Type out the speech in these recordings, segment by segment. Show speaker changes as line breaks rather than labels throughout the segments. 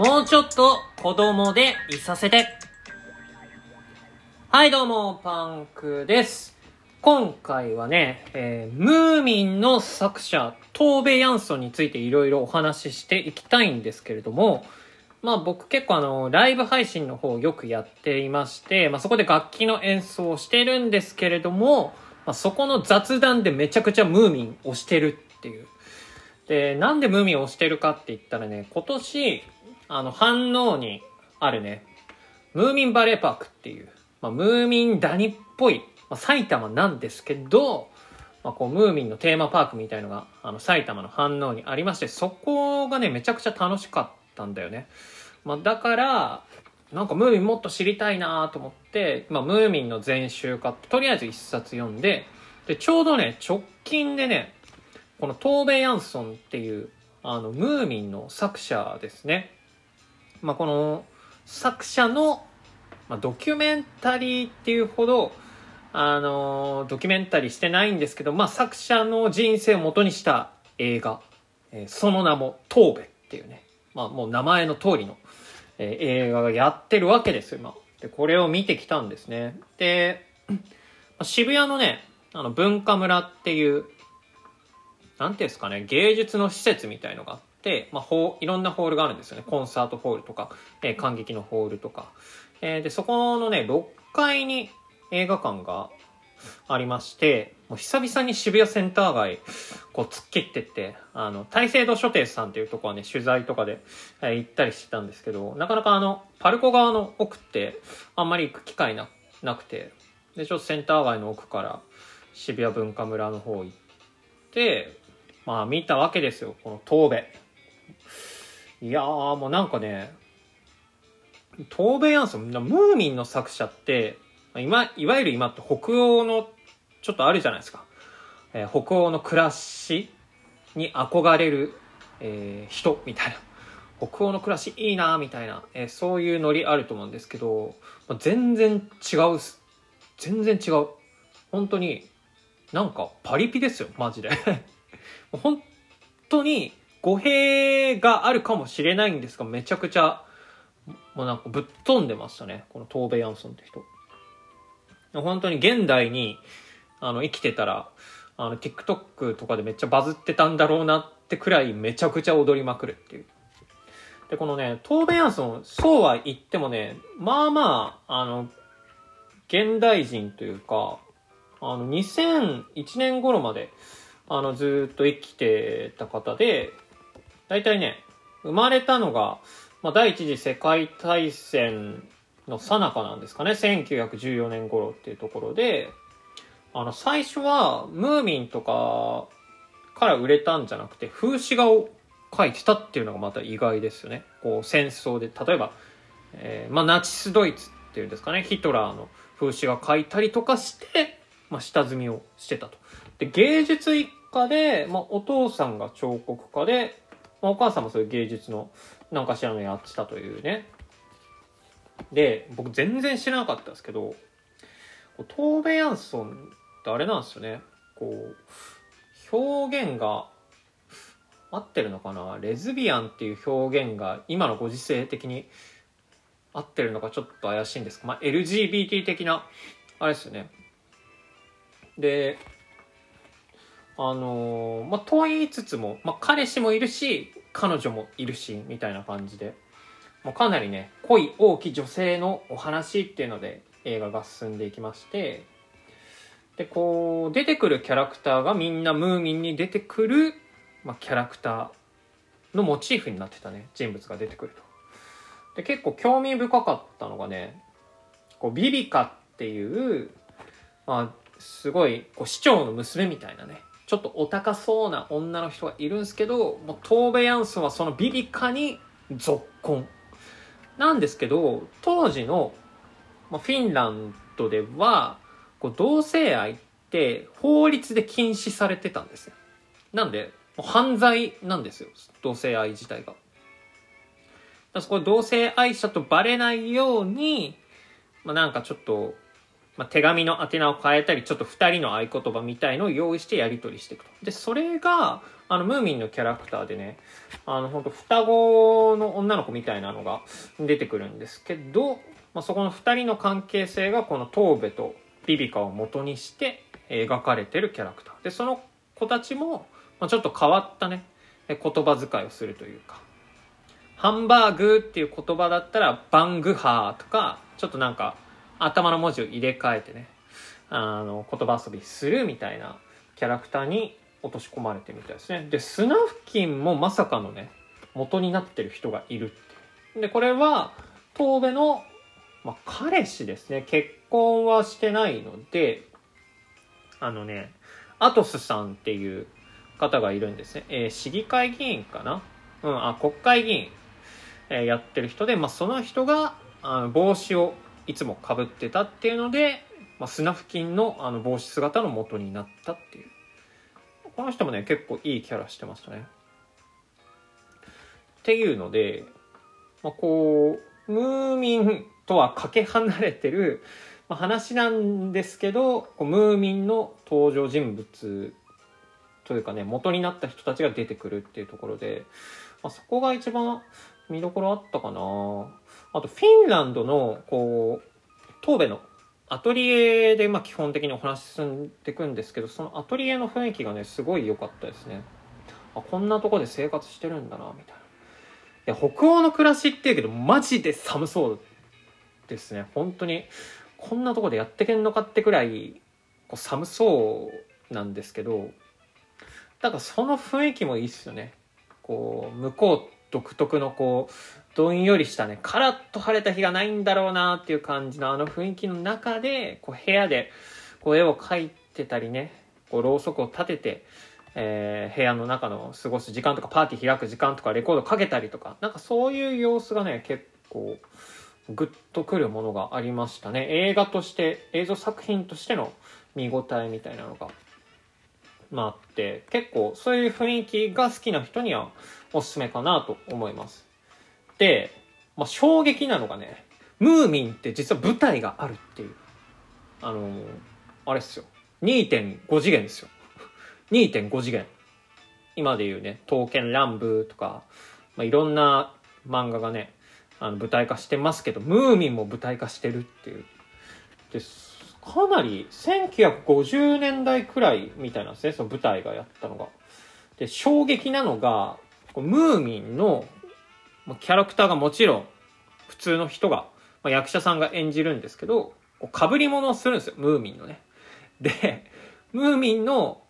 もうちょっと子供でいさせて。はい、どうも、パンクです。今回はね、えームーミンの作者、トーベ・ヤンソンについていろいろお話ししていきたいんですけれども、まあ僕結構あの、ライブ配信の方よくやっていまして、まあそこで楽器の演奏をしてるんですけれども、まあそこの雑談でめちゃくちゃムーミンをしてるっていう。で、なんでムーミンをしてるかって言ったらね、今年、あの、反応にあるね、ムーミンバレーパークっていう、まあ、ムーミン谷っぽい、まあ、埼玉なんですけど、まあ、こう、ムーミンのテーマパークみたいのが、あの、埼玉の反応にありまして、そこがね、めちゃくちゃ楽しかったんだよね。まあ、だから、なんかムーミンもっと知りたいなと思って、まあ、ムーミンの全集買って、とりあえず一冊読んで、で、ちょうどね、直近でね、このトーベ・ヤンソンっていう、あの、ムーミンの作者ですね。まあ、この作者の、まあ、ドキュメンタリーっていうほど、あのドキュメンタリーしてないんですけど、まあ、作者の人生を元にした映画、えーその名もトーベっていうね、まあ、もう名前の通りの、えー映画がやってるわけですよ、今。で、これを見てきたんですね。で、渋谷のね、あの、文化村っていう、なんていうんですかね、芸術の施設みたいのがあっ、まあ、ホいろんなホールがあるんですよね。コンサートホールとか、えー感激のホールとか。えーで、そこのね、6階に映画館がありまして、もう久々に渋谷センター街、こう突っ切ってって、あの、大聖堂書店さんっていうとこはね、取材とかで、えー行ったりしてたんですけど、なかなかあの、パルコ側の奥って、あんまり行く機会ななくて、で、ちょっとセンター街の奥から渋谷文化村の方行って、まあ見たわけですよ、この東ベ。いやーもうなんかね、東ベヤンソン、ムーミンの作者って、今、いわゆる今って北欧のちょっとあるじゃないですか。えー北欧の暮らしに憧れる、えー人みたいな。北欧の暮らしいいなみたいな、えーそういうノリあると思うんですけど、まあ全然違うす。全然違う。本当に、なんかパリピですよ、マジで。本当に語弊があるかもしれないんですが、めちゃくちゃ、もうなんかぶっ飛んでましたね、このトーベ・ヤンソンって人。本当に現代にあの生きてたら、あの TikTok とかでめっちゃバズってたんだろうなってくらいめちゃくちゃ踊りまくるっていう。で、このね、トーベ・ヤンソン、そうは言ってもね、まあまあ、あの、現代人というか、あの、2001年頃まで、あの、ずっと生きてた方で、大体ね、生まれたのが、まあ、第一次世界大戦の最中なんですかね、1914年頃っていうところで、あの、最初は、ムーミンとかから売れたんじゃなくて、風刺画を描いてたっていうのがまた意外ですよね。こう、戦争で、例えば、えーまあ、ナチスドイツっていうんですかね、ヒトラーの風刺画描いたりとかして、まあ、下積みをしてたと。で、芸術一家で、まあ、お父さんが彫刻家で、お母さんもそういう芸術のなんかしらのやってたというね。で、僕全然知らなかったですけど、こうトーベ・ヤンソンってあれなんですよね。こう、表現が合ってるのかな？レズビアンっていう表現が今のご時世的に合ってるのかちょっと怪しいんですが、まあ、LGBT 的な、あれですよね。で、あのーまあ、と言いつつも、まあ、彼氏もいるし、彼女もいるし、みたいな感じで、もうかなりね、恋多きい女性のお話っていうので映画が進んでいきまして、で、こう、出てくるキャラクターがみんなムーミンに出てくる、まあ、キャラクターのモチーフになってたね、人物が出てくると。で、結構興味深かったのがね、こう、ビビカっていう、まあ、すごい、こう、市長の娘みたいなね、ちょっとお高そうな女の人がいるんですけど、もう、トーベ・ヤンソンはそのビビカに続婚。なんですけど、当時の、ま、フィンランドでは、こう同性愛って法律で禁止されてたんですよ。なんで、犯罪なんですよ、同性愛自体が。だそこで同性愛者とバレないように、まあ、なんかちょっと、まあ、手紙の宛名を変えたり、ちょっと二人の合言葉みたいのを用意してやり取りしていくと。で、それが、あの、ムーミンのキャラクターでね、あの、本当双子の女の子みたいなのが出てくるんですけど、まあ、そこの二人の関係性がこのトーベとビビカを元にして描かれてるキャラクター。で、その子たちも、まあ、ちょっと変わったね、言葉遣いをするというか、ハンバーグっていう言葉だったら、バングハーとか、ちょっとなんか、頭の文字を入れ替えてね、あの、言葉遊びするみたいなキャラクターに落とし込まれてみたいですね。で、スナフキンもまさかのね、元になってる人がいるってで、これは、東部の、まあ、彼氏ですね。結婚はしてないので、あのね、アトスさんっていう方がいるんですね。えー、市議会議員かな？うん、あ、国会議員、えー、やってる人で、まあ、その人が、あの帽子をいつもかぶってたっていうので、まあ、砂付近のあの帽子姿の元になったっていう。この人もね、結構いいキャラしてましたね。っていうので、まあ、こう、ムーミンとはかけ離れてる、ま、話なんですけど、ムーミンの登場人物というかね、元になった人たちが出てくるっていうところで、まあ、そこが一番見どころあったかな？あと、フィンランドの、こう、東部のアトリエで、まあ、基本的にお話進んでいくんですけど、そのアトリエの雰囲気がね、すごい良かったですね。あ、こんなとこで生活してるんだな、みたいな。いや、北欧の暮らしって言うけど、マジで寒そうですね。本当に、こんなとこでやってけんのかってくらい、こう寒そうなんですけど、だからその雰囲気もいいっすよね。こう、向こう独特のこう、どんよりしたね、カラッと晴れた日がないんだろうなっていう感じのあの雰囲気の中で、こう部屋でこう絵を描いてたりね、こうろうそくを立てて、えー、部屋の中の過ごす時間とかパーティー開く時間とかレコードかけたりとか、なんかそういう様子がね、結構グッとくるものがありましたね。映画として、映像作品としての見応えみたいなのがまああって、結構そういう雰囲気が好きな人にはおすすめかなと思います。で、まあ衝撃なのがね、ムーミンって実は舞台があるっていう。あのー、あれっすよ。2.5次元ですよ。2.5次元。今で言うね、刀剣乱舞とか、まあ、いろんな漫画がね、あの舞台化してますけど、ムーミンも舞台化してるっていう。ですかなり1950年代くらいみたいなんですね、その舞台がやったのが。で、衝撃なのが、ムーミンのキャラクターがもちろん普通の人が、まあ、役者さんが演じるんですけど、かぶり物をするんですよ、ムーミンのね。で、ムーミンの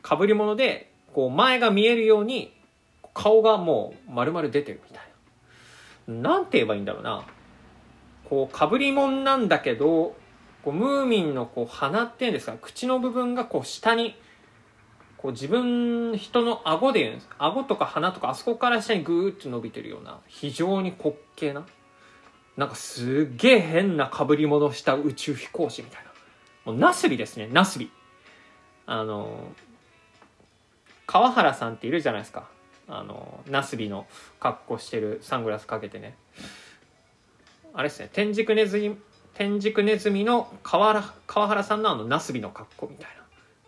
かぶり物で、こう前が見えるように、顔がもう丸々出てるみたいな。なんて言えばいいんだろうな。こう、かぶり物なんだけど、こうムーミンのこう鼻っていうんですか？口の部分がこう下にこう自分人の顎で言うんです顎とか鼻とかあそこから下にグーッと伸びてるような非常に滑稽ななんかすっげえ変な被り物した宇宙飛行士みたいな。もうナスビですねナスビあの川原さんっているじゃないですか。あのナスビの格好してるサングラスかけてね。あれですね天竺ネズミ天竺ネズミの川原川原さんのあのナスビの格好みたい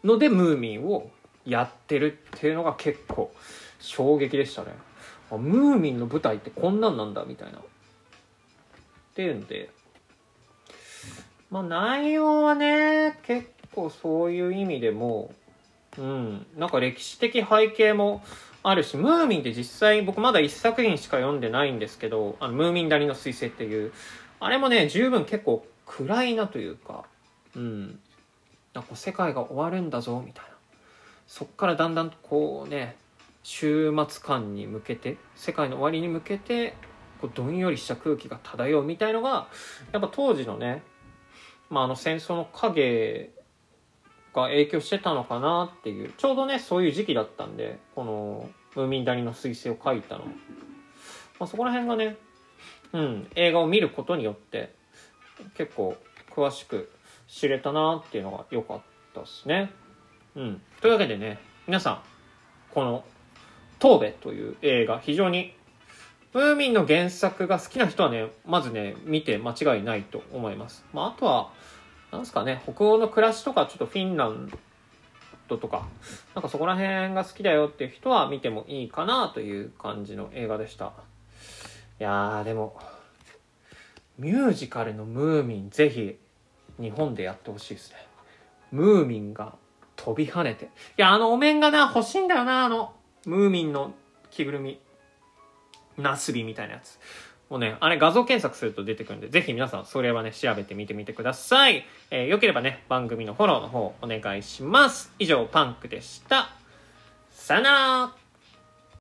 なのでムーミンをやってるっていうのが結構衝撃でしたね。あムーミンの舞台ってこんなんなんだみたいな。っていうんで。まあ内容はね結構そういう意味でもうん。なんか歴史的背景もあるし、ムーミンって実際僕まだ一作品しか読んでないんですけど、あの、ムーミン谷の彗星っていう、あれもね、十分結構暗いなというか、うん。なんか世界が終わるんだぞ、みたいな。そっからだんだんとこうね、終末感に向けて、世界の終わりに向けて、こうどんよりした空気が漂うみたいのが、やっぱ当時のね、まあ、あの戦争の影が影響してたのかなっていう、ちょうどね、そういう時期だったんで、この、ムーミン谷の彗星を書いたの。まあ、そこら辺がね、うん、映画を見ることによって結構詳しく知れたなっていうのが良かったですね。うん。というわけでね、皆さん、この、トーベという映画、非常に、ムーミンの原作が好きな人はね、まずね、見て間違いないと思います。まあ、あとは、なんすかね、北欧の暮らしとか、ちょっとフィンランドとか、なんかそこら辺が好きだよっていう人は見てもいいかなという感じの映画でした。いやー、でも、ミュージカルのムーミン、ぜひ、日本でやってほしいですね。ムーミンが飛び跳ねて。いや、あのお面がな、欲しいんだよな、あの、ムーミンの着ぐるみ。ナスビみたいなやつ。もうね、あれ画像検索すると出てくるんで、ぜひ皆さんそれはね、調べてみてみてください。えー、よければね、番組のフォローの方お願いします。以上、パンクでした。さよなら